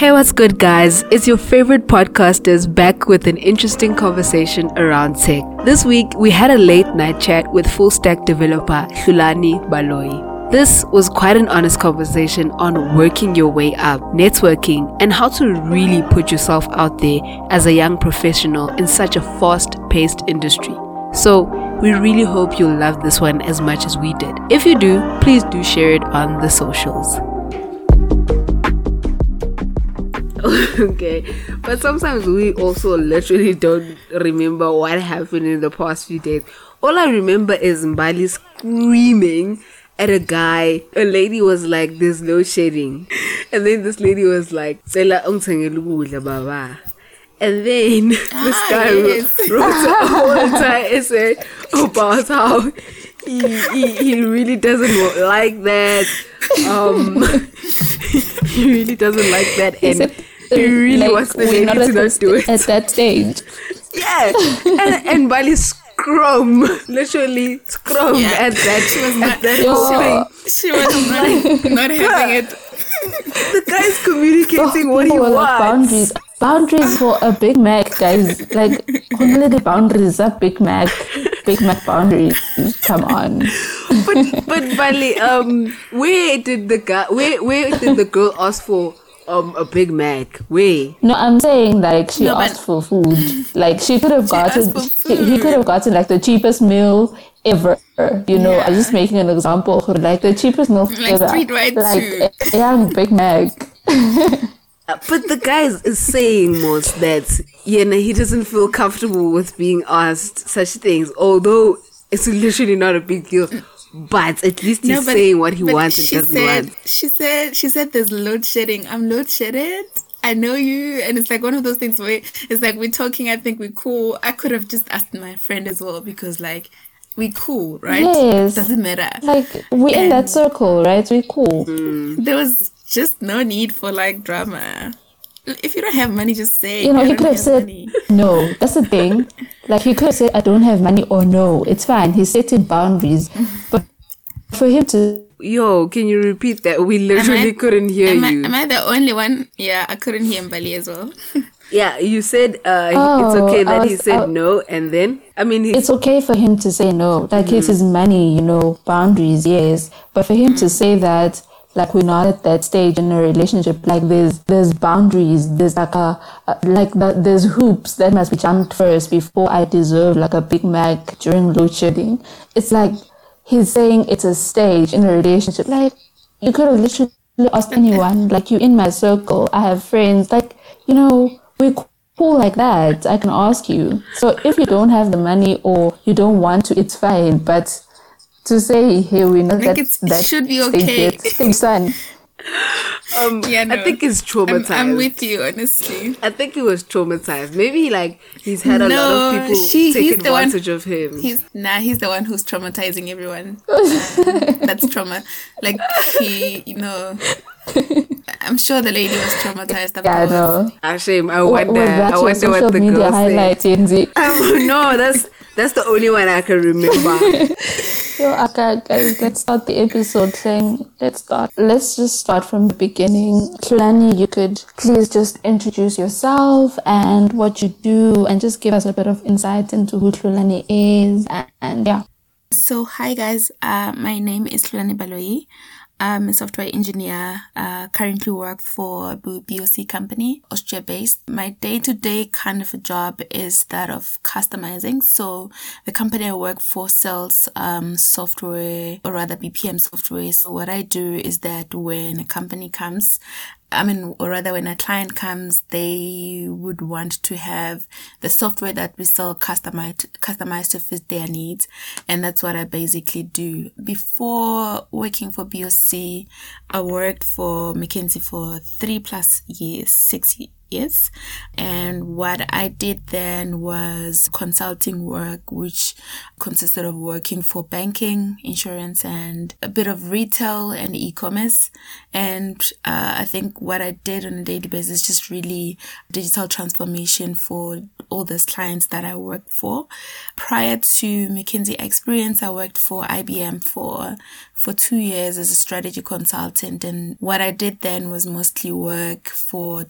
Hey, what's good, guys? It's your favorite podcasters back with an interesting conversation around tech. This week, we had a late night chat with full stack developer Hlulani Baloyi. This was quite an honest conversation on working your way up, networking, and how to really put yourself out there as a young professional in such a fast paced industry. So, we really hope you'll love this one as much as we did. If you do, please do share it on the socials. okay, but sometimes we also literally don't remember what happened in the past few days. All I remember is Mbali screaming at a guy. A lady was like, There's no shedding. And then this lady was like, Sela baba. And then this Ah, guy yes. wrote a whole entire essay about how he, he, he really doesn't like that. Um, he really doesn't like that, and he really like, wants the we're lady not to at, not do it. at that stage. Yeah, and, and Mbali scrum, literally scrum Yeah. at that. She was not- that she was- thing. She was not, not having it. The guy's communicating what he People were like boundaries. Boundaries for a Big Mac, guys. Like only the boundaries are Big Mac. Big Mac boundaries. Come on. but but Mbali, um, where did the guy? Where where did the girl ask for um a Big Mac? Where? No, I'm saying like she No, but- asked for food. Like she could have gotten. asked for He, he could have gotten like the cheapest meal ever. You know, I'm just making an example. Like the cheapest meal Like ever. street right like too. a young Big Mac. Uh, But the guy is- is saying most that you know he doesn't feel comfortable with being asked such things, although it's literally not a big deal. But at least he's saying what he wants and she doesn't said, want. She said, she said, there's load shedding. I'm load shedded. I know you, and it's like one of those things where it's like we're talking. I think we're cool. I could have just asked my friend as well because like we cool, right? Yes. Doesn't matter. Like we're in that circle, right? We're cool. There was just no need for like drama. If you don't have money, just say. You know, I he could have said money. no. That's the thing. Like he could have said, "I don't have money," or "No, it's fine." He's setting boundaries, but for him to Yo, can you repeat that? We literally couldn't hear Am I, you. am I the only one? Yeah, I couldn't hear Mbali as well. yeah, you said uh, it's Oh, okay I that he said I- no, and then I mean, he, it's okay for him to say no. Like it's mm-hmm. his money, you know, boundaries, yes. But for him to mm. say that, like we're not at that stage in a relationship, like there's there's boundaries, there's like a, like that there's hoops that must be jumped first before I deserve like a Big Mac during load shedding. It's like he's saying it's a stage in a relationship. Like you could have literally asked anyone, like you in my circle, I have friends, like, you know, we cool like that. I can ask you. So if you don't have the money or you don't want to, it's fine. But to say here we know that it's- it that should be stage okay. yet, stage son. um, Yeah, I think he's I'm, traumatized. I'm with you, honestly. I think he was traumatized. Maybe like he's had a lot of people she- take he's the one- advantage of him. He's nah, he's the one who's traumatizing everyone. Um, that's trauma. Like he, you know, I'm sure the lady was traumatized. Yeah, I know. Ah, shame. I Wa- wonder. Was that I wonder social what the media girl said. highlight, Yenzi? Um, no, that's that's the only one I can remember. So, okay, guys, let's start the episode saying, let's start. Let's just start from the beginning. Hlulani, you could please just introduce yourself and what you do and just give us a bit of insight into who Hlulani is. And, and yeah. So, hi guys, uh, my name is Hlulani Baloyi. I'm a software engineer, uh, currently work for a BOC company, Austria based. My day to day kind of a job is that of customizing. So the company I work for sells, um, software or rather BPM software. So what I do is that when a company comes, I mean, or rather, when a client comes, they would want to have the software that we sell customized, customized to fit their needs. And that's what I basically do. Before working for BOC, I worked for McKinsey for three plus years, six, ye- years. And what I did then was consulting work, which consisted of working for banking, insurance, and a bit of retail and e-commerce. And uh, I think what I did on a daily basis is just really digital transformation for all those clients that I worked for. Prior to McKinsey experience, I worked for IBM for for two years as a strategy consultant. And what I did then was mostly work for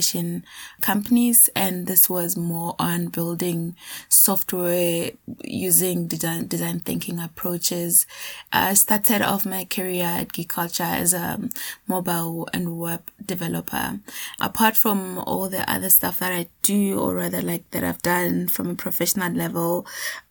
telecommunication companies. And this was more on building software using design, design thinking approaches. I started off my career at Geek Culture as a mobile and web developer. Apart from all the other stuff that I do, or rather like that I've done from a professional level,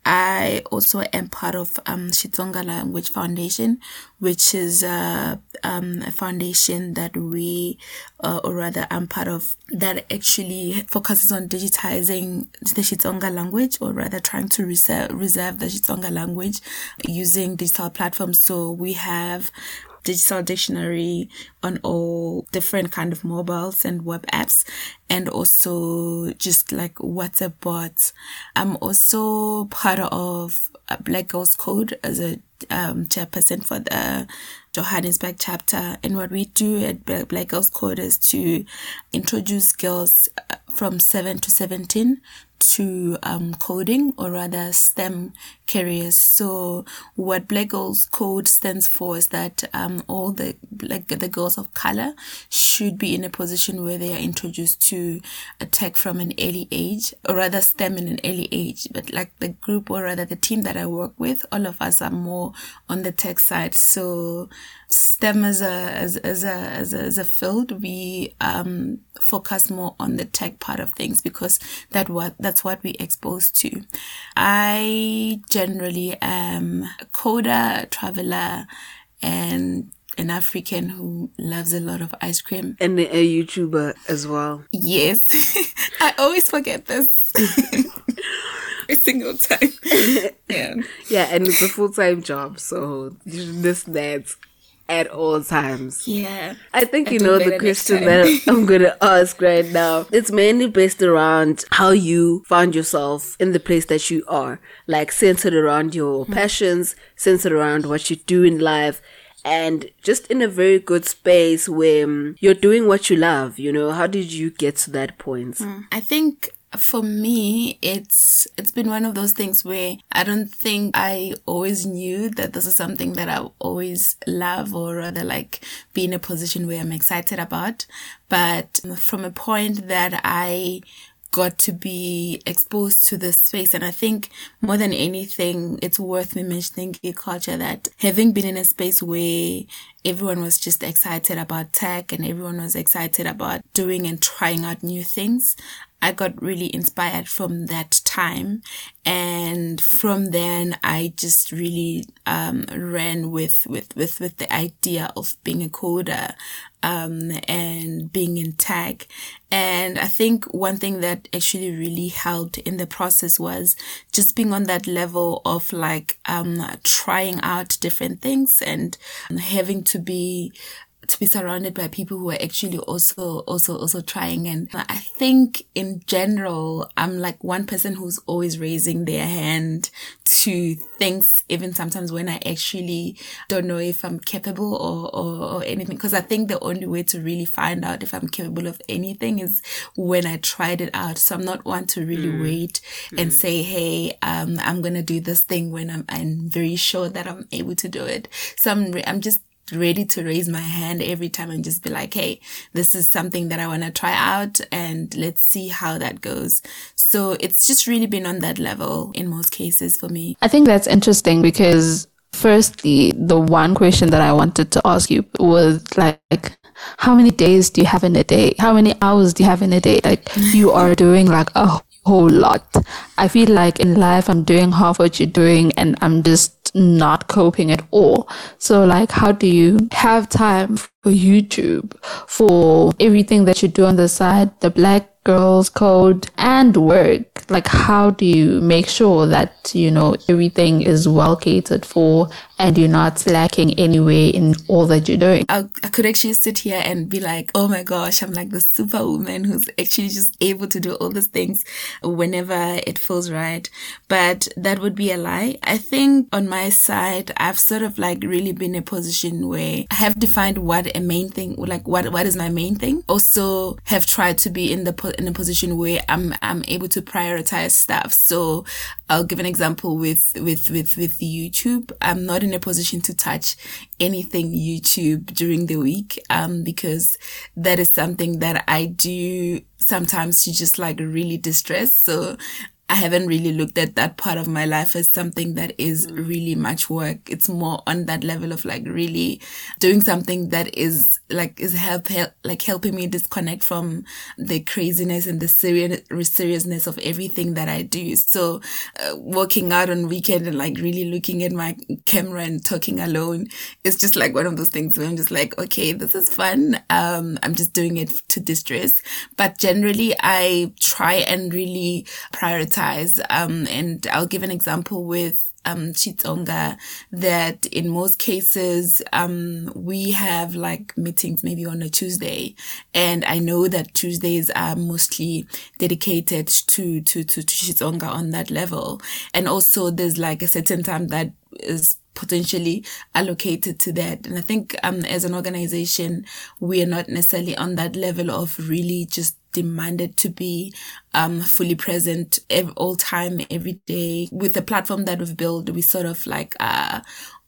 I also am part of um, Xitsonga Language Foundation, which is uh, um, a foundation that we, uh, or rather, I'm part of that actually focuses on digitizing the Xitsonga language, or rather, trying to reserve, reserve the Xitsonga language using digital platforms. So we have digital dictionary on all different kind of mobiles and web apps and also just like WhatsApp bots. I'm also part of Black Girls Code as a um, chairperson for the Johannesburg chapter. And what we do at Black Girls Code is to introduce girls uh, from 7 to 17 to um, coding or rather STEM careers. So what Black Girls Code stands for is that um, all the like the girls of color should be in a position where they are introduced to tech from an early age, or rather STEM in an early age. But like the group or rather the team that I work with, all of us are more on the tech side. So STEM as a as, as a as a, as a field, we um, focus more on the tech part of things because that what that's what we exposed to. I generally am a coder, a traveler, and an African who loves a lot of ice cream. And a YouTuber as well. Yes. I always forget this. Every single time. yeah. Yeah, and it's a full time job, so should that at all times. Yeah. I think you know the question that I'm going to ask right now. It's mainly based around how you found yourself in the place that you are, like centered around your mm. passions, centered around what you do in life, and just in a very good space where um, you're doing what you love, you know. How did you get to that point? Mm. I think for me, it's it's been one of those things where I don't think I always knew that this is something that I always love or rather like be in a position where I'm excited about. But from a point that I got to be exposed to this space. And I think more than anything, it's worth me mentioning geek culture that having been in a space where everyone was just excited about tech and everyone was excited about doing and trying out new things. I got really inspired from that time. And from then, I just really, um, ran with, with, with, with the idea of being a coder, um, and being in tech. And I think one thing that actually really helped in the process was just being on that level of like, um, trying out different things and having to be to be surrounded by people who are actually also also also trying and i think in general i'm like one person who's always raising their hand to things even sometimes when i actually don't know if i'm capable or or, or anything because i think the only way to really find out if i'm capable of anything is when i tried it out so i'm not one to really mm. wait mm. and say hey um i'm gonna do this thing when i'm i'm very sure that i'm able to do it so i'm i'm just ready to raise my hand every time and just be like, Hey, this is something that I want to try out and let's see how that goes. So it's just really been on that level in most cases for me. I think that's interesting because firstly, the one question that I wanted to ask you was like, how many days do you have in a day? How many hours do you have in a day? Like you are doing like a whole lot. I feel like in life I'm doing half what you're doing and I'm just not coping at all. So like, how do you have time for YouTube, for everything that you do on the side, the black girls code and work? Like, how do you make sure that, you know, everything is well catered for and you're not lacking anyway in all that you're doing. I, I could actually sit here and be like, oh my gosh, I'm like the superwoman who's actually just able to do all these things whenever it feels right. But that would be a lie. I think on my side, I've sort of like really been in a position where I have defined what a main thing, like what, what is my main thing. Also have tried to be in the, in a position where I'm, I'm able to prioritize stuff. So I'll give an example with, with, with, with YouTube. I'm not in a position to touch anything YouTube during the week, um, because that is something that I do sometimes to just like really distress. So I haven't really looked at that part of my life as something that is really much work. It's more on that level of like really doing something that is like is help, help like helping me disconnect from the craziness and the serious seriousness of everything that I do. So uh, working out on weekend and like really looking at my camera and talking alone is just like one of those things where I'm just like, okay, this is fun. Um, I'm just doing it to distress, but generally I try and really prioritize um, and I'll give an example with um, Xitsonga that in most cases, um, we have like meetings maybe on a Tuesday. And I know that Tuesdays are mostly dedicated to, to, to, to Xitsonga on that level. And also there's like a certain time that is potentially allocated to that. And I think, um, as an organization, we are not necessarily on that level of really just demanded to be um, fully present all time, every day. With the platform that we've built, we sort of like uh,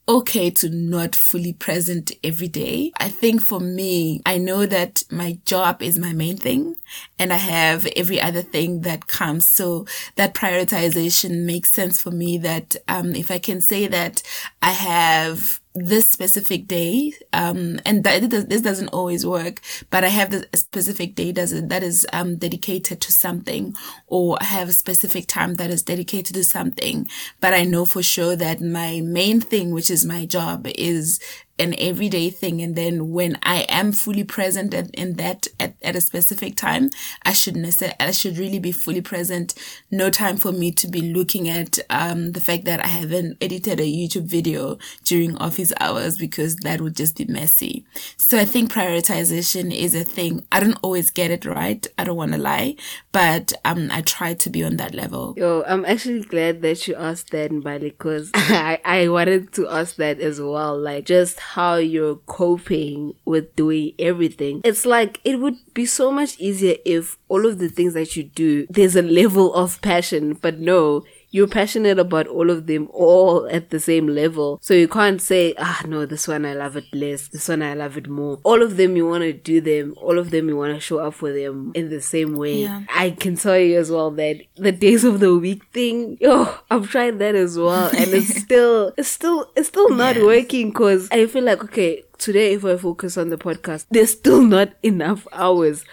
okay to not fully present every day. I think for me, I know that my job is my main thing and I have every other thing that comes. So that prioritization makes sense for me that, um, if I can say that I have this specific day, um, and that this doesn't always work, but I have the specific day does that is um, dedicated to something, or I have a specific time that is dedicated to something. But I know for sure that my main thing, which is my job, is an everyday thing. And then when I am fully present at, in that at, at a specific time, I should necessarily, I should really be fully present. No time for me to be looking at, um, the fact that I haven't edited a YouTube video during office hours because that would just be messy. So I think prioritization is a thing. I don't always get it right. I don't want to lie, but, um, I try to be on that level. Yo, I'm actually glad that you asked that, Mbali, because I, I wanted to ask that as well. Like just how you're coping with doing everything. It's like it would be so much easier if all of the things that you do, there's a level of passion, but no, you're passionate about all of them all at the same level. So you can't say, ah, no, this one I love it less, this one I love it more. All of them you want to do them, all of them you want to show up for them in the same way. Yeah. I can tell you as well that the days of the week thing, yo, I've tried that as well, and it's still, it's still, it's still not yes. working because I feel like okay, today if I focus on the podcast, there's still not enough hours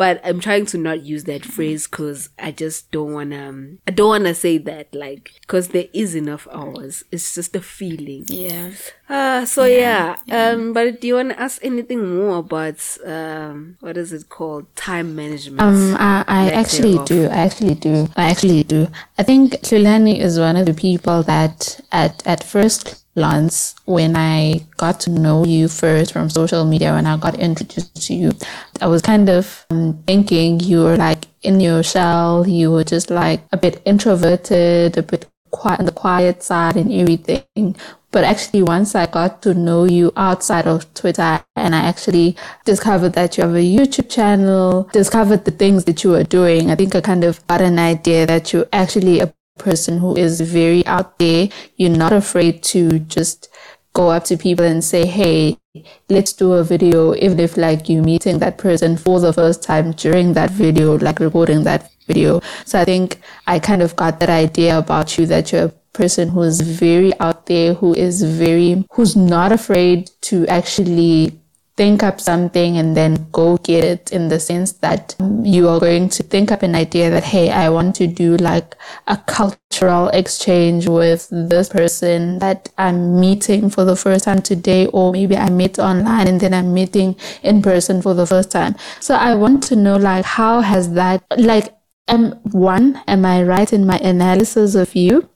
but I'm trying to not use that phrase because I just don't want to, um, I don't want to say that like, because there is enough hours. It's just a feeling. Yeah. Uh, so yeah, yeah. Um, but do you want to ask anything more about, um, what is it called? Time management. Um, I, I actually do. I actually do. I actually do. I think Hlulani is one of the people that at, at first glance when I got to know you first from social media, when I got introduced to you, I was kind of um, thinking you were like in your shell, you were just like a bit introverted, a bit quiet on the quiet side and everything. But actually, once I got to know you outside of Twitter and I actually discovered that you have a YouTube channel, discovered the things that you were doing, I think I kind of got an idea that you're actually a person who is very out there. You're not afraid to just go up to people and say, Hey, let's do a video. Even if like you're meeting that person for the first time during that video, like recording that video. So I think I kind of got that idea about you that you're person who is very out there, who is very, who's not afraid to actually think up something and then go get it in the sense that you are going to think up an idea that, hey, I want to do like a cultural exchange with this person that I'm meeting for the first time today, or maybe I met online and then I'm meeting in person for the first time. So I want to know like, how has that, like, am one, am I right in my analysis of you?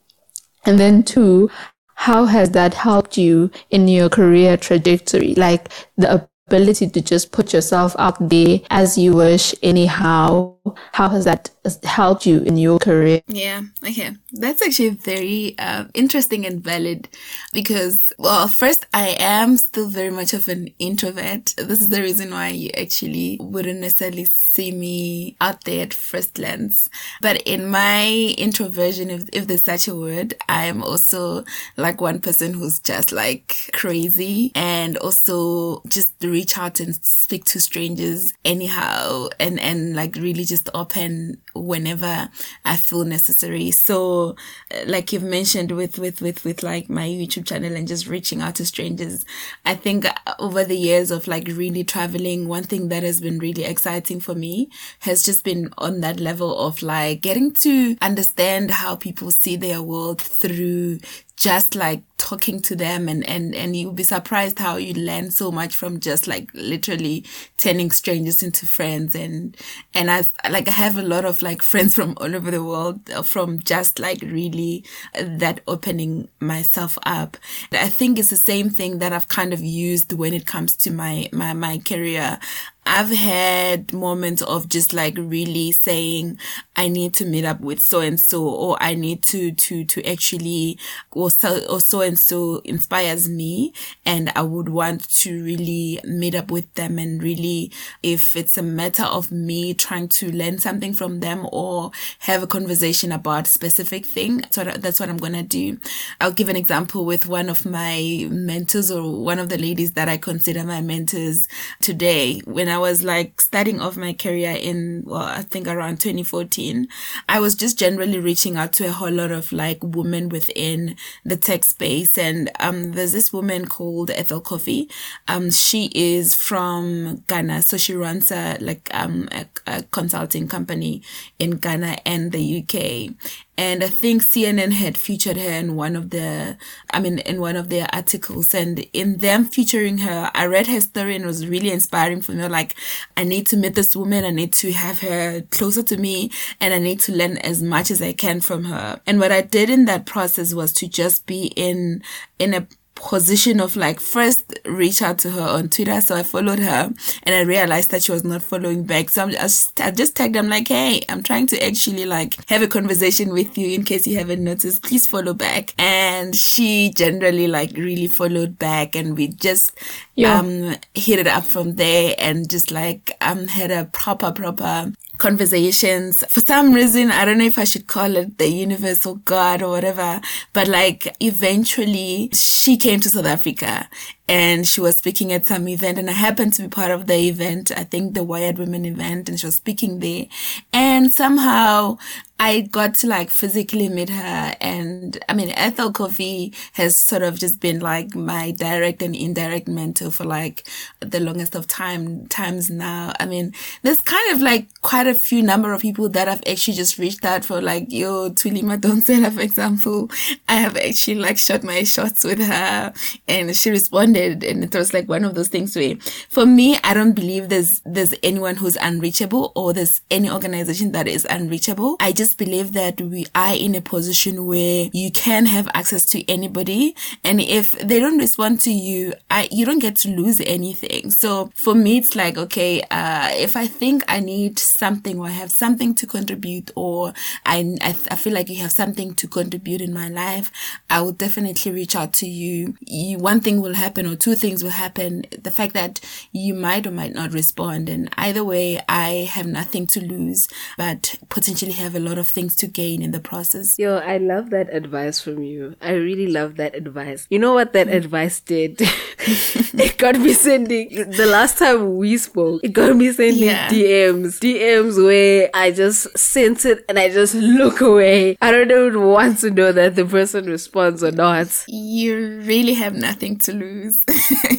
And then two, how has that helped you in your career trajectory? Like the ability to just put yourself out there as you wish anyhow how has that helped you in your career? Yeah okay. That's actually very uh, interesting and valid because well first i am still very much of an introvert. This is the reason why you actually wouldn't necessarily see me out there at first glance. But in my introversion if, if there's such a word i am also like one person who's just like crazy and also just reach out and speak to strangers anyhow and, and like really just open whenever I feel necessary. So uh, like you've mentioned with, with, with, with like my YouTube channel and just reaching out to strangers, I think uh, over the years of like really traveling, one thing that has been really exciting for me has just been on that level of like getting to understand how people see their world through just like talking to them and, and, and you'll be surprised how you learn so much from just like literally turning strangers into friends. And, and I like, I have a lot of like friends from all over the world uh, from just like really that opening myself up. I think it's the same thing that I've kind of used when it comes to my, my, my career. I've had moments of just like really saying, I need to meet up with so and so, or I need to, to, to actually, or so, or so and so inspires me. And I would want to really meet up with them and really, if it's a matter of me trying to learn something from them or have a conversation about a specific thing, so that's what I'm going to do. I'll give an example with one of my mentors or one of the ladies that I consider my mentors today. When I was like starting off my career in, well, I think around 2014, I was just generally reaching out to a whole lot of like women within the tech space. And, um, there's this woman called Ethel Cofie. Um, she is from Ghana. So she runs a, like, um, a, a consulting company in Ghana and the UK. And I think CNN had featured her in one of the, I mean, in one of their articles. And in them featuring her, I read her story and it was really inspiring for me. Like, I need to meet this woman. I need to have her closer to me and I need to learn as much as I can from her. And what I did in that process was to just be in, in a position of like first reach out to her on Twitter. So I followed her and I realized that she was not following back. So I'm just, I just tagged them like, Hey, I'm trying to actually like have a conversation with you in case you haven't noticed. Please follow back. And she generally like really followed back and we just, yeah. um, hit it up from there and just like, um, had a proper, proper conversations. For some reason, I don't know if I should call it the universe or God or whatever, but like eventually she came to South Africa and she was speaking at some event and I happened to be part of the event. I think the Wired Women event and she was speaking there and somehow I got to like physically meet her and I mean Ethel Cofie has sort of just been like my direct and indirect mentor for like the longest of time times now. I mean there's kind of like quite a few number of people that I've actually just reached out for like yo Thuli Madonsela for example. I have actually like shot my shots with her and she responded and it was like one of those things where for me I don't believe there's there's anyone who's unreachable or there's any organization that is unreachable. I just believe that we are in a position where you can have access to anybody. And if they don't respond to you, I, you don't get to lose anything. So for me, it's like, okay, uh, if I think I need something or I have something to contribute or I, I, I feel like you have something to contribute in my life, I will definitely reach out to you. you. One thing will happen or two things will happen. The fact that you might or might not respond. And either way, I have nothing to lose, but potentially have a lot of things to gain in the process. Yo, I love that advice from you. I really love that advice. You know what that mm. advice did? it got me sending, the last time we spoke, it got me sending yeah. DMs. DMs where I just sent it and I just look away. I don't even want to know that the person responds or not. You really have nothing to lose.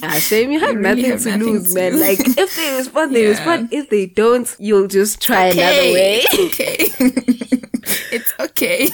I say you have you nothing, really to, nothing lose, to man. Lose. Like if they respond, they yeah. respond. If they don't, you'll just try okay. another way. Okay. it's okay.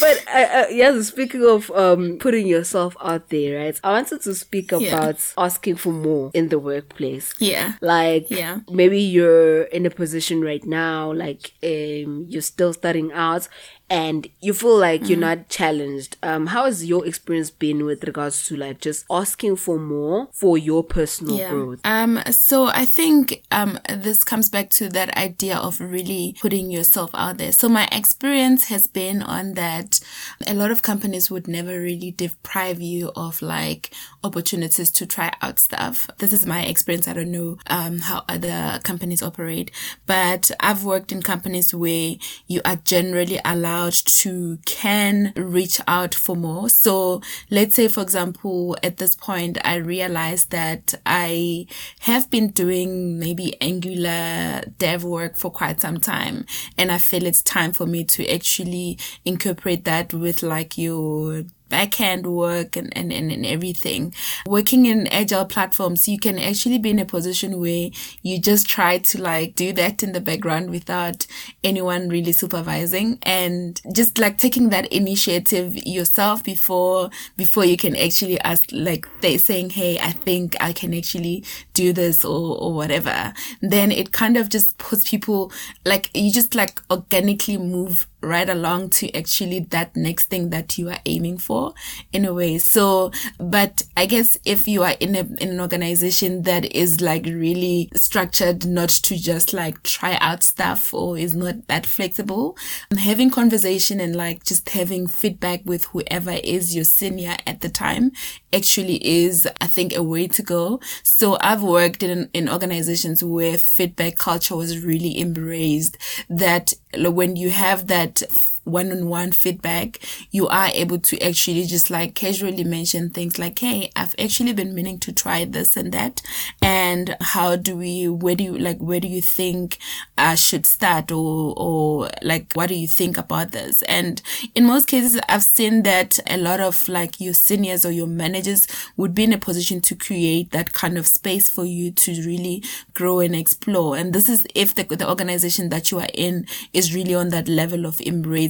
but uh, uh, yeah, speaking of um, putting yourself out there, right? I wanted to speak about Yeah. asking for more in the workplace. Yeah. Like Yeah. maybe you're in a position right now, like um, you're still starting out and you feel like you're Mm-hmm. not challenged. Um, how has your experience been with regards to like just asking for more for your personal growth? Um, so I think um, this comes back to that idea of really putting yourself out there. So my experience has been on that a lot of companies would never really deprive you of like opportunities to try out stuff. This is my experience. I don't know um, how other companies operate, but I've worked in companies where you are generally allowed to can reach out for more. So let's say, for example, at this point, I realized that I have been doing maybe Angular dev work for quite some time. And I feel it's time for me to actually incorporate that with like your backend work and, and, and, and everything. Working in agile platforms, you can actually be in a position where you just try to like do that in the background without anyone really supervising and just like taking that initiative yourself before, before you can actually ask like they saying, Hey, I think I can actually do this or, or whatever. Then it kind of just puts people like, you just like organically move right along to actually that next thing that you are aiming for in a way. So, but I guess if you are in a, in an organization that is like really structured not to just like try out stuff or is not that flexible, um, having conversation and like just having feedback with whoever is your senior at the time actually is, I think, a way to go. So I've worked in, in organizations where feedback culture was really embraced that when you have that one-on-one feedback, you are able to actually just like casually mention things like, Hey, I've actually been meaning to try this and that. And how do we, where do you, like, where do you think I should start or, or like, what do you think about this? And in most cases, I've seen that a lot of like your seniors or your managers would be in a position to create that kind of space for you to really grow and explore. And this is if the, the organization that you are in is really on that level of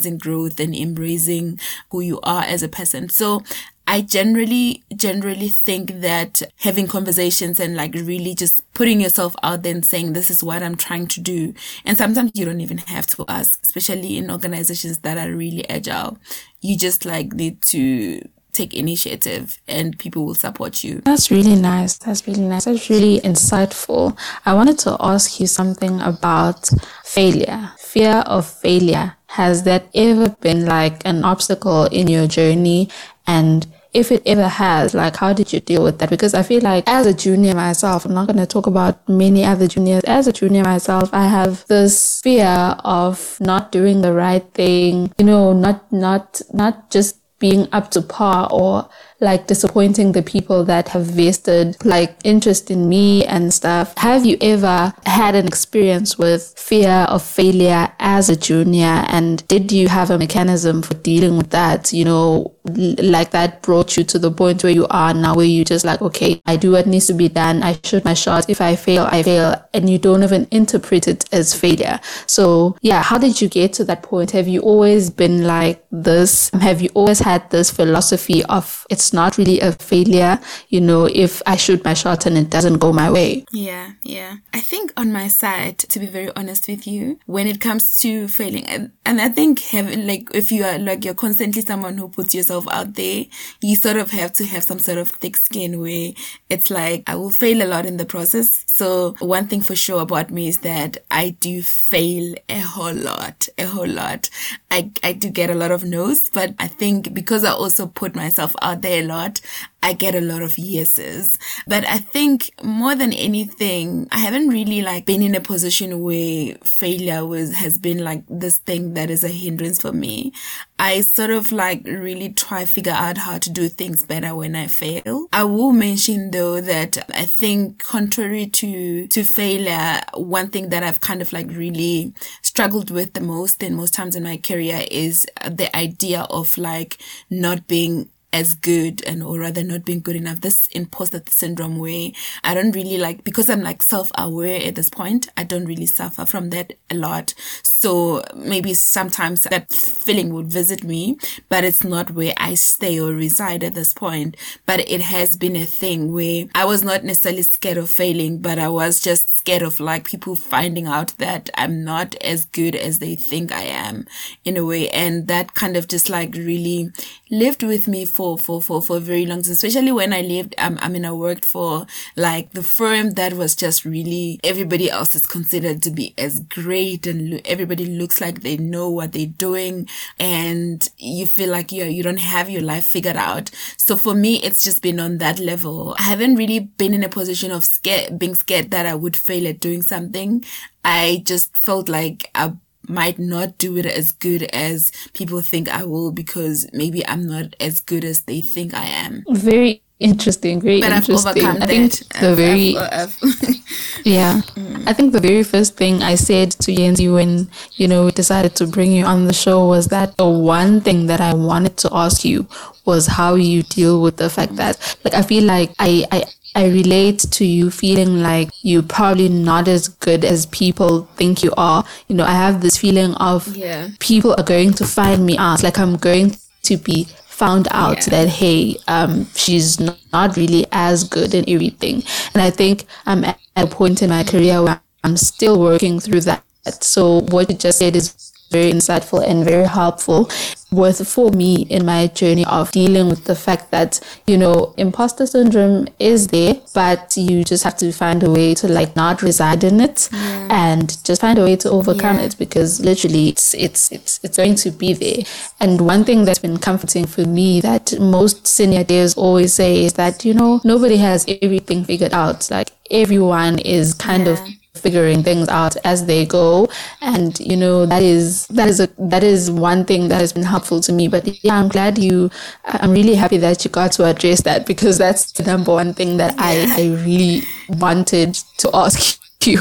embracing growth and embracing who you are as a person. So I generally, generally think that having conversations and like really just putting yourself out there and saying, this is what I'm trying to do. And sometimes you don't even have to ask, especially in organizations that are really agile. You just like need to take initiative and people will support you. That's really nice. That's really nice. That's really insightful. I wanted to ask you something about failure. Fear of failure. Has that ever been like an obstacle in your journey? And if it ever has, like, how did you deal with that? Because I feel like as a junior myself, I'm not going to talk about many other juniors. As a junior myself, I have this fear of not doing the right thing, you know, not, not, not just being up to par or like disappointing the people that have vested like interest in me and stuff. Have you ever had an experience with fear of failure as a junior? And did you have a mechanism for dealing with that? You know, like that brought you to the point where you are now, where you just like, okay, I do what needs to be done. I shoot my shot. If I fail, I fail. And you don't even interpret it as failure. So yeah, how did you get to that point? Have you always been like this? Have you always had this philosophy of it's not really a failure, you know, if I shoot my shot and it doesn't go my way? Yeah, yeah. I think on my side, to be very honest with you, when it comes to failing, and, and I think having like if you are like you're constantly someone who puts yourself out there, you sort of have to have some sort of thick skin where it's like I will fail a lot in the process. So one thing for sure about me is that I do fail a whole lot, a whole lot. I I do get a lot of no's, but I think because I also put myself out there a lot, I get a lot of yeses. But I think more than anything, I haven't really like been in a position where failure was, has been like this thing that is a hindrance for me. I sort of like really try figure out how to do things better when I fail. I will mention though that I think contrary to, to failure, one thing that I've kind of like really struggled with the most and most times in my career is the idea of like not being as good and or rather not being good enough. This imposter syndrome where i don't really like because i'm like self-aware at this point i don't really suffer from that a lot So maybe sometimes that feeling would visit me, but it's not where I stay or reside at this point. But it has been a thing where I was not necessarily scared of failing, but I was just scared of like people finding out that I'm not as good as they think I am in a way. And that kind of just like really lived with me for, for, for, for very long especially when I lived, um, I mean, I worked for like the firm that was just really everybody else is considered to be as great and lo- everybody looks like they know what they're doing and you feel like you you don't have your life figured out. So for me, it's just been on that level. I haven't really been in a position of scared, being scared that I would fail at doing something. I just felt like I might not do it as good as people think I will because maybe I'm not as good as they think I am. Very interesting very But I've interesting i think that. the I've- very I've- I've- yeah mm. i think the very first thing i said to Yenzi when you know we decided to bring you on the show was that the one thing that i wanted to ask you was how you deal with the fact that like i feel like i i I relate to you feeling like you're probably not as good as people think you are. You know, I have this feeling of Yeah. people are going to find me out. Like I'm going to be found out Yeah. that hey, um, she's not, not really as good in everything. And I think I'm at a point in my career where I'm still working through that. So what you just said is very insightful and very helpful with for me in my journey of dealing with the fact that you know imposter syndrome is there but you just have to find a way to like not reside in it and just find a way to overcome Yeah. it because literally it's it's it's it's going to be there and one thing that's been comforting for me that most senior devs always say is that you know nobody has everything figured out like everyone is kind of Yeah. Figuring things out as they go. And you know that is that is a that is one thing that has been helpful to me. But yeah i'm glad you i'm really happy that you got to address that because that's the number one thing that i i really wanted to ask you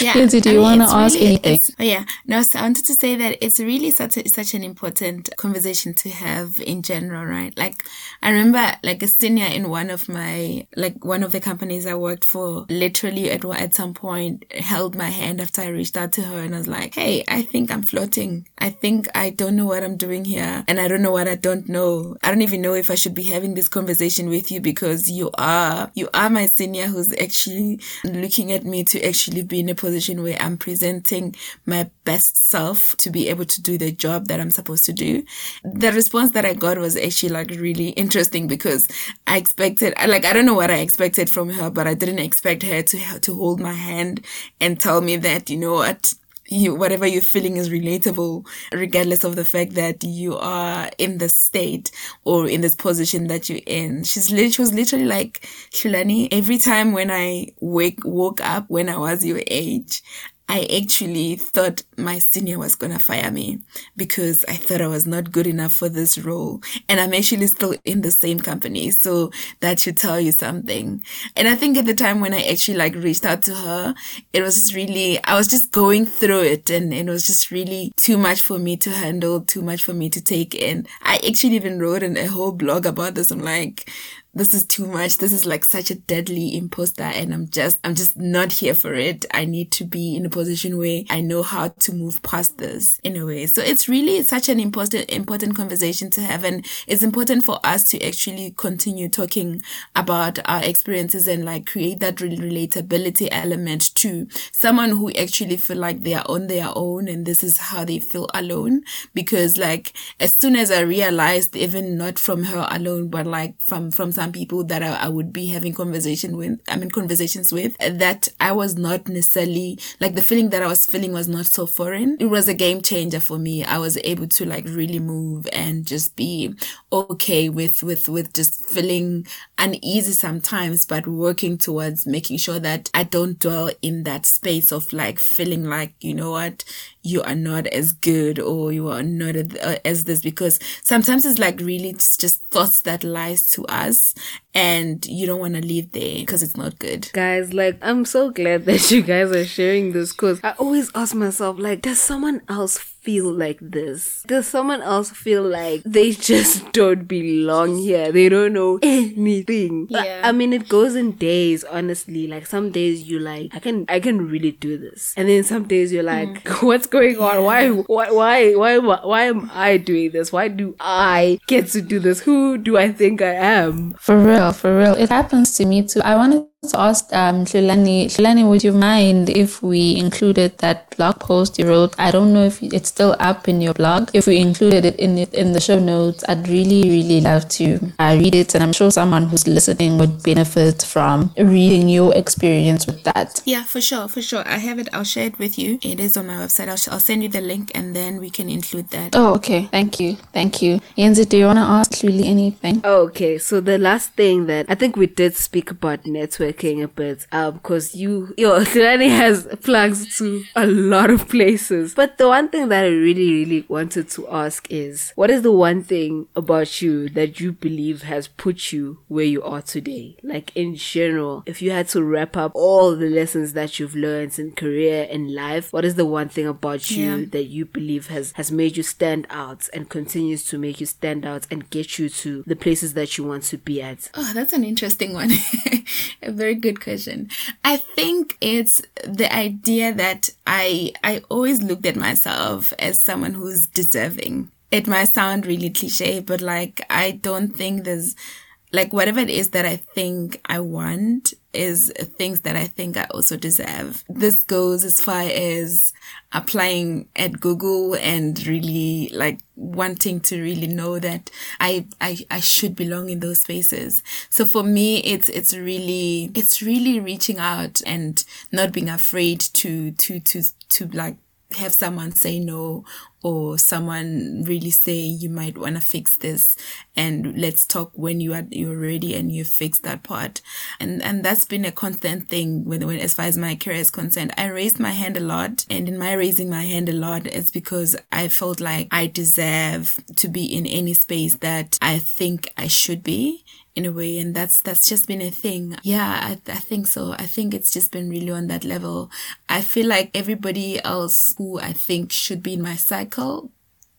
Yeah. Lindsay, do I you mean, wanna it's ask really- anything? Oh, yeah. No, so I wanted to say that it's really such a, such an important conversation to have in general, right? Like, I remember like a senior in one of my, like one of the companies I worked for, literally at, at some point held my hand after I reached out to her and I was like, Hey, I think I'm floating. I think I don't know what I'm doing here and I don't know what I don't know. I don't even know if I should be having this conversation with you because you are, you are my senior who's actually looking at me to actually be in a position where I'm presenting my best self to be able to do the job that I'm supposed to do. The response that I got was actually like really interesting because I expected, like, I don't know what I expected from her, but I didn't expect her to, to hold my hand and tell me that, you know what, you whatever you're feeling is relatable regardless of the fact that you are in the state or in this position that you're in. She's lit- she was literally like Hlulani every time when i wake woke up when i was your age I actually thought my senior was gonna fire me because I thought I was not good enough for this role. And I'm actually still in the same company. So that should tell you something. And I think at the time when I actually like reached out to her, it was just really, I was just going through it and it was just really too much for me to handle, too much for me to take in. I actually even wrote in a whole blog about this. I'm like, this is too much. This is like such a deadly imposter and I'm just, I'm just not here for it. I need to be in a position where I know how to move past this in a way. So it's really such an important, important conversation to have. And it's important for us to actually continue talking about our experiences and like create that re- relatability element to someone who actually feel like they are on their own and this is how they feel alone. Because like as soon as I realized, even not from her alone, but like from, from some people that I, I would be having conversation with, I mean, conversations with, that I was not necessarily, like the feeling that I was feeling was not so foreign. It was a game changer for me. I was able to like really move and just be okay with, with, with just feeling uneasy sometimes, but working towards making sure that I don't dwell in that space of like feeling like, you know what, you are not as good or you are not as, uh, this because sometimes it's like really it's just thoughts that lies to us and you don't want to live there because it's not good. Guys, like, I'm so glad that you guys are sharing this because I always ask myself, like, does someone else feel like this? Does someone else feel like they just don't belong here? They don't know anything. Yeah. I mean, it goes in days, honestly. Like some days you like, I can, I can really do this. And then some days you're like, mm. what's going on? Why, why, why, why, why, why am I doing this? Why do I get to do this? Who do I think I am? For real, for real. It happens to me too. I wanted to ask um Hlulani, Hlulani, would you mind if we included that blog post you wrote? I don't know if it's still up in your blog. If we included it in it in the show notes, I'd really, really love to uh, read it, and I'm sure someone who's listening would benefit from reading your experience with that. Yeah, for sure, for sure. I have it. I'll share it with you. It is on my website. I'll, I'll send you the link and then we can include that. Oh, okay. Thank you. Thank you. Yenzi, do you want to ask Luli anything? Okay, so the last thing that I think we did speak about a bit, um, because you, your Lani has plugs to a lot of places. But the one thing that I really, really wanted to ask is, what is the one thing about you that you believe has put you where you are today? Like in general, if you had to wrap up all the lessons that you've learned in career and life, what is the one thing about you Yeah. that you believe has has made you stand out and continues to make you stand out and get you to the places that you want to be at? Oh, that's an interesting one. very good question. I think it's the idea that I I always looked at myself as someone who's deserving. It might sound really cliche, but like I don't think there's like whatever it is that I think I want is things that I think I also deserve. This goes as far as applying at Google and really like wanting to really know that I, I, I should belong in those spaces. So for me, it's, it's really, it's really reaching out and not being afraid to, to, to, to like have someone say no or someone really say you might want to fix this and let's talk when you are you're ready and you fix that part. And and that's been a constant thing when, when as far as my career is concerned. I raised my hand a lot and in my raising my hand a lot it's because i felt like i deserve to be in any space that i think i should be in a way and that's that's just been a thing. Yeah I, I think so. I think it's just been really on that level. I feel like everybody else who i think should be in my cycle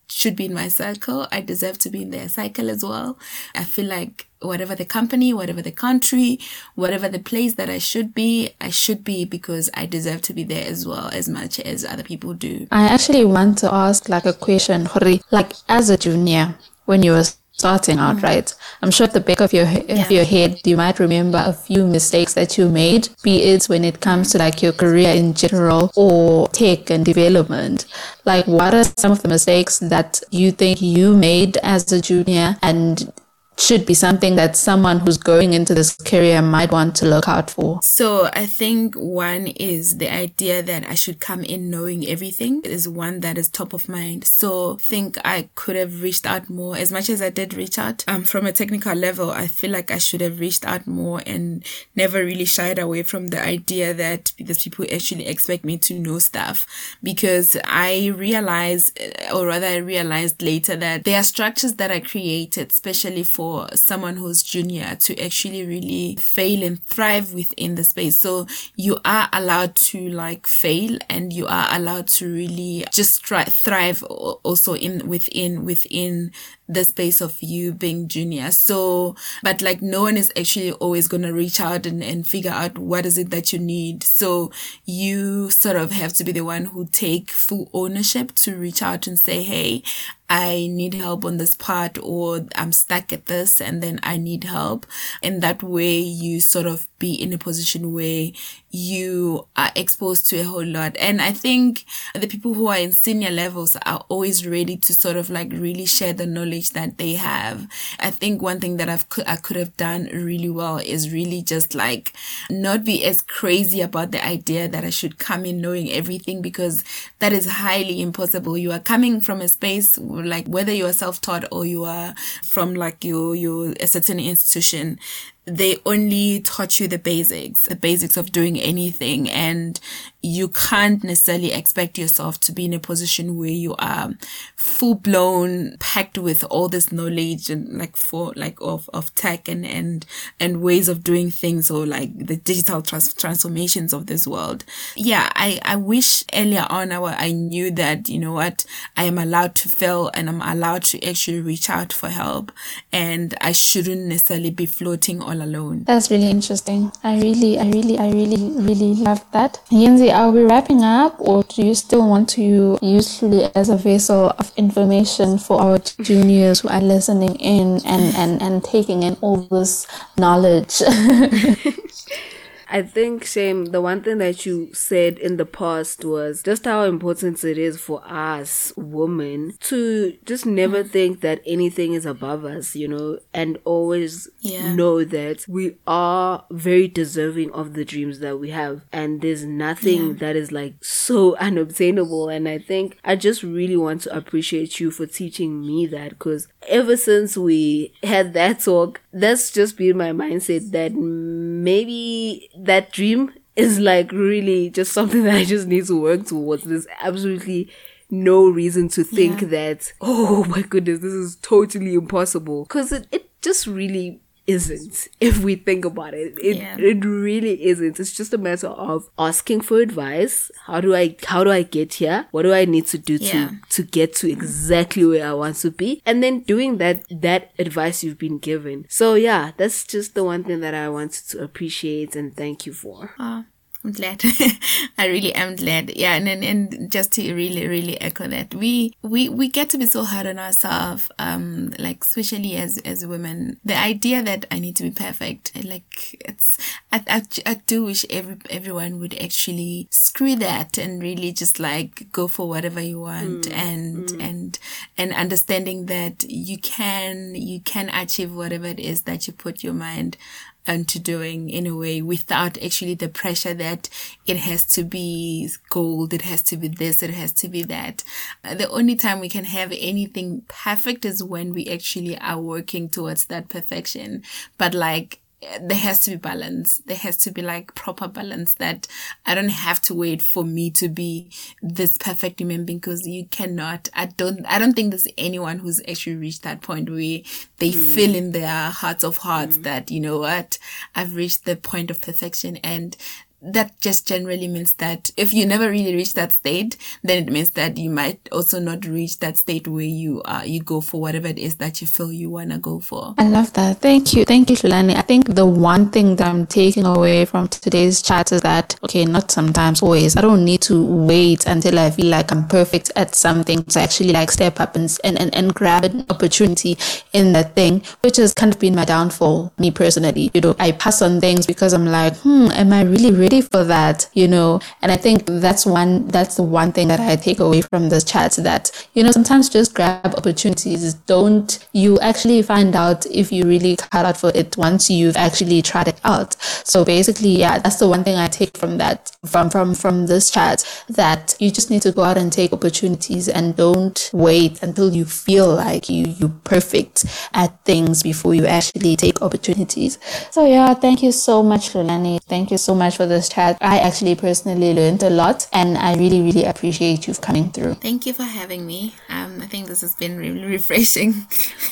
should be in my circle i deserve to be in their cycle as well. I feel like whatever the company whatever the country whatever the place that i should be i should be because i deserve to be there as well as much as other people do. I actually want to ask like a question, Hori. Like as a junior, when you were starting out, mm-hmm. right? I'm sure at the back of your he- of your head, you might remember a few mistakes that you made, be it when it comes to like your career in general or tech and development. Like, what are some of the mistakes that you think you made as a junior and should be something that someone who's going into this career might want to look out for? So I think one is the idea that I should come in knowing everything is one that is top of mind. So think I could have reached out more as much as I did reach out. Um, from a technical level, I feel like I should have reached out more and never really shied away from the idea that these people actually expect me to know stuff because I realize, or rather I realized later that there are structures that are created especially for someone who's junior to actually really fail and thrive within the space. So you are allowed to like fail and you are allowed to really just try, thrive also in within within the space of you being junior. So, but like no one is actually always going to reach out and, and figure out what is it that you need. So you sort of have to be the one who take full ownership to reach out and say, Hey, I need help on this part or I'm stuck at this and then I need help. And that way you sort of be in a position where you are exposed to a whole lot. And I think the people who are in senior levels are always ready to sort of like really share the knowledge that they have. I think one thing that I've, I could have done really well is really just like not be as crazy about the idea that I should come in knowing everything because that is highly impossible. You are coming from a space like whether you are self-taught or you are from like your, your, a certain institution they only taught you the basics, the basics of doing anything. And you can't necessarily expect yourself to be in a position where you are full blown packed with all this knowledge and like for like of, of tech and, and, and ways of doing things or like the digital trans- transformations of this world. Yeah. I, I wish earlier on I, I knew that, you know what, I am allowed to fail and I'm allowed to actually reach out for help and I shouldn't necessarily be floating all alone. That's really interesting. I really, I really, I really, really love that. Yenzi, are we wrapping up or do you still want to use Luli as a vessel of information for our juniors who are listening in and, and, and taking in all this knowledge? I think, Shame, the one thing that you said in the past was just how important it is for us women to just never mm. think that anything is above us, you know, and always yeah. know that we are very deserving of the dreams that we have. And there's nothing yeah. that is like so unobtainable. And I think I just really want to appreciate you for teaching me that because ever since we had that talk, that's just been my mindset that maybe that dream is like really just something that I just need to work towards. There's absolutely no reason to think yeah. that, oh my goodness, this is totally impossible. Cause it, it just really isn't if we think about it. It yeah. it really isn't. It's just a matter of asking for advice. How do i how do i get here? What do i need to do yeah. to to get to exactly where i want to be? And then doing that that advice you've been given. So yeah that's just the one thing that i wanted to appreciate and thank you for. Uh, I'm glad. I really am glad. Yeah, and, and and just to really really echo that, we we we get to be so hard on ourselves. Um, like especially as as women, the idea that I need to be perfect, like it's I I, I do wish every everyone would actually screw that and really just like go for whatever you want mm, and mm. and and understanding that you can you can achieve whatever it is that you put your mind into doing in a way without actually the pressure that it has to be gold, it has to be this, it has to be that. Uh, the only time we can have anything perfect is when we actually are working towards that perfection. But like, there has to be balance. There has to be like proper balance that I don't have to wait for me to be this perfect human being because you cannot. I don't, I don't think there's anyone who's actually reached that point where they mm. feel in their hearts of hearts mm. that, you know what, I've reached the point of perfection and that just generally means that if you never really reach that state, then it means that you might also not reach that state where you uh, you go for whatever it is that you feel you wanna go for. I love that. Thank you. Thank you, Hlulani. I think the one thing that I'm taking away from today's chat is that okay, not sometimes, always. I don't need to wait until I feel like I'm perfect at something to actually like step up and and, and, and grab an opportunity in that thing, which has kind of been my downfall, me personally. You know, I pass on things because I'm like, hmm, am I really ready? Ready for that, you know. And I think that's one, that's the one thing that I take away from this chat that, you know, sometimes just grab opportunities. Don't, you actually find out if you really cut out for it once you've actually tried it out. So basically, yeah, that's the one thing I take from that, from, from, from this chat that you just need to go out and take opportunities and don't wait until you feel like you, you perfect at things before you actually take opportunities. So yeah, thank you so much, Hlulani. Thank you so much for the this chat. I actually personally learned a lot and I really, really appreciate you coming through. Thank you for having me. Um, I think this has been really refreshing.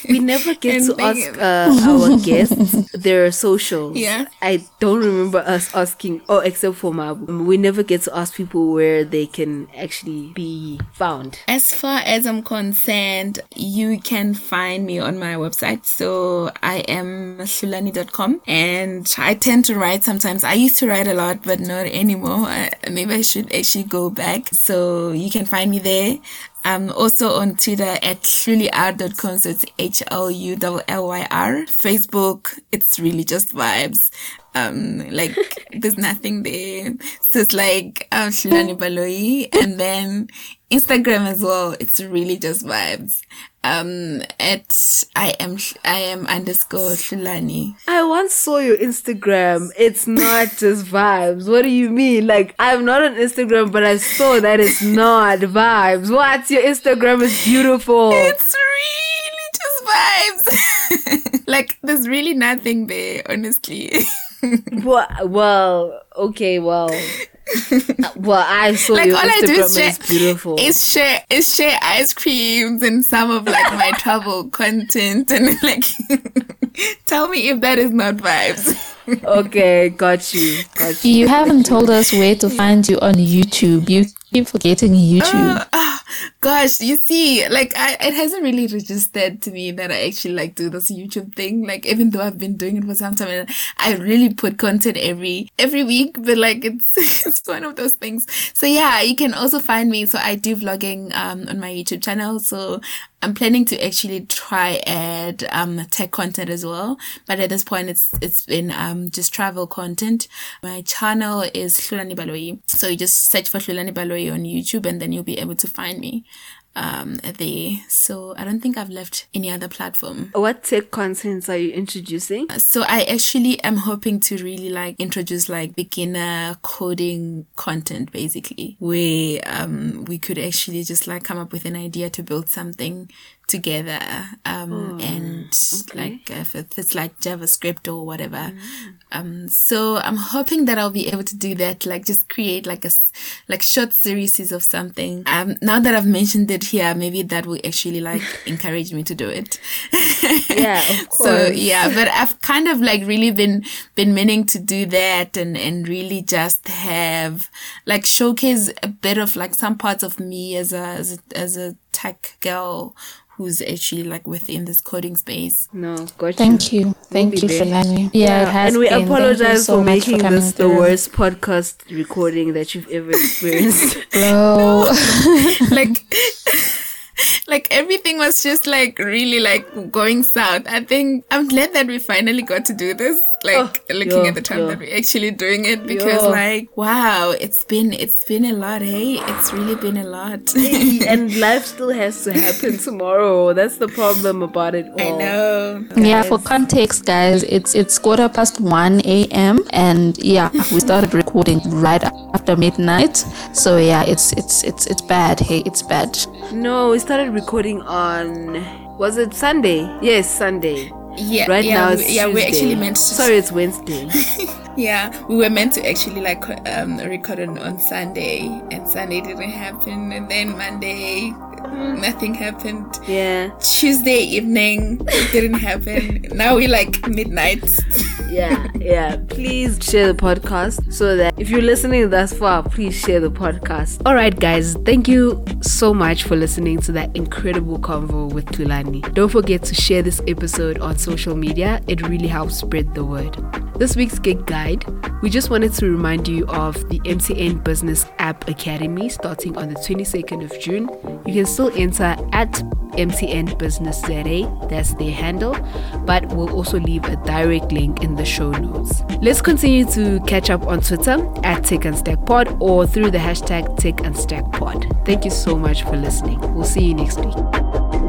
We never get to ask uh, our guests their socials. Yeah. I don't remember us asking, oh, except for Mabu. We never get to ask people where they can actually be found. As far as I'm concerned, you can find me on my website. So I am hlulani.com and I tend to write sometimes. I used to write a lot but not anymore. Maybe I should actually go back. So you can find me there. I'm also on Twitter at hlulyr.com. So it's H-L-U-L-L-Y-R. Facebook, it's really just vibes. Um, like there's nothing there. So it's like, um, Hlulani Baloyi. And then Instagram as well. It's really just vibes um at I am I am underscore Hlulani. I once saw your Instagram. It's not just vibes. What do you mean? Like I'm not on Instagram, but I saw that it's not vibes. What? Your Instagram is beautiful. It's really just vibes. like there's really nothing there, honestly. well, well, okay, well well, I saw like your all I do is share, is beautiful. is share is share ice creams and some of like my travel content and like tell me if that is not vibes. okay, got you, got you. You haven't told us where to find you on YouTube. You keep forgetting YouTube. Uh, ah, gosh, you see, like I, it hasn't really registered to me that I actually like do this YouTube thing. Like even though I've been doing it for some time, and I really put content every every week, but like it's it's one of those things. So yeah, you can also find me. So I do vlogging um on my YouTube channel. So I'm planning to actually try add um tech content as well, but at this point it's it's been um just travel content. My channel is Hlulani Baloyi, so you just search for Hlulani Baloyi on YouTube, and then you'll be able to find me um there. So I don't think I've left any other platform. What tech contents are you introducing? So I actually am hoping to really like introduce like beginner coding content basically where um we could actually just like come up with an idea to build something together um and like if it's like javascript or whatever. Um so i'm hoping that i'll be able to do that like just create like a s- like short series of something. Um now that i've mentioned it here maybe that will actually like encourage me to do it. Yeah, of course. so yeah but i've kind of like really been been meaning to do that and and really just have like showcase a bit of like some parts of me as a as a, as a tech girl who's actually like within this coding space No, got you. Thank you. Thank be you, there. Hlulani. Yeah, it has and we been. Apologize so for making coming this the worst podcast recording that you've ever experienced. Bro. like like everything was just like really like going south i think i'm glad that we finally got to do this like Oh, looking yo, at the time yo. that we're actually doing it because Yo. like wow it's been it's been a lot hey it's really been a lot and life still has to happen tomorrow. That's the problem about it all. i know Yeah, for context, guys, it's it's quarter past one a.m. and yeah, we started recording right after midnight. So yeah, it's it's it's it's bad. Hey, it's bad. No, we started recording on was it Sunday? Yes, Sunday. Yeah Right yeah, now it's yeah we're Tuesday. actually meant to Sorry, it's Wednesday. yeah we were meant to actually like um record on, on sunday and sunday didn't happen and then monday nothing happened yeah, Tuesday evening it didn't happen. now we like midnight. yeah, yeah. Please share the podcast so that if you're listening thus far, please share the podcast. All right, guys, thank you so much for listening to that incredible convo with Hlulani. Don't forget to share this episode on social media, it really helps spread the word. This week's gig guide, we just wanted to remind you of the MTN Business App Academy starting on the 22nd of June. You can still enter at MTN Business ZA, that's their handle, but we'll also leave a direct link in the show notes. Let's continue to catch up on Twitter at Tech and Stack Pod or through the hashtag Tech and Stack Pod. Thank you so much for listening. We'll see you next week.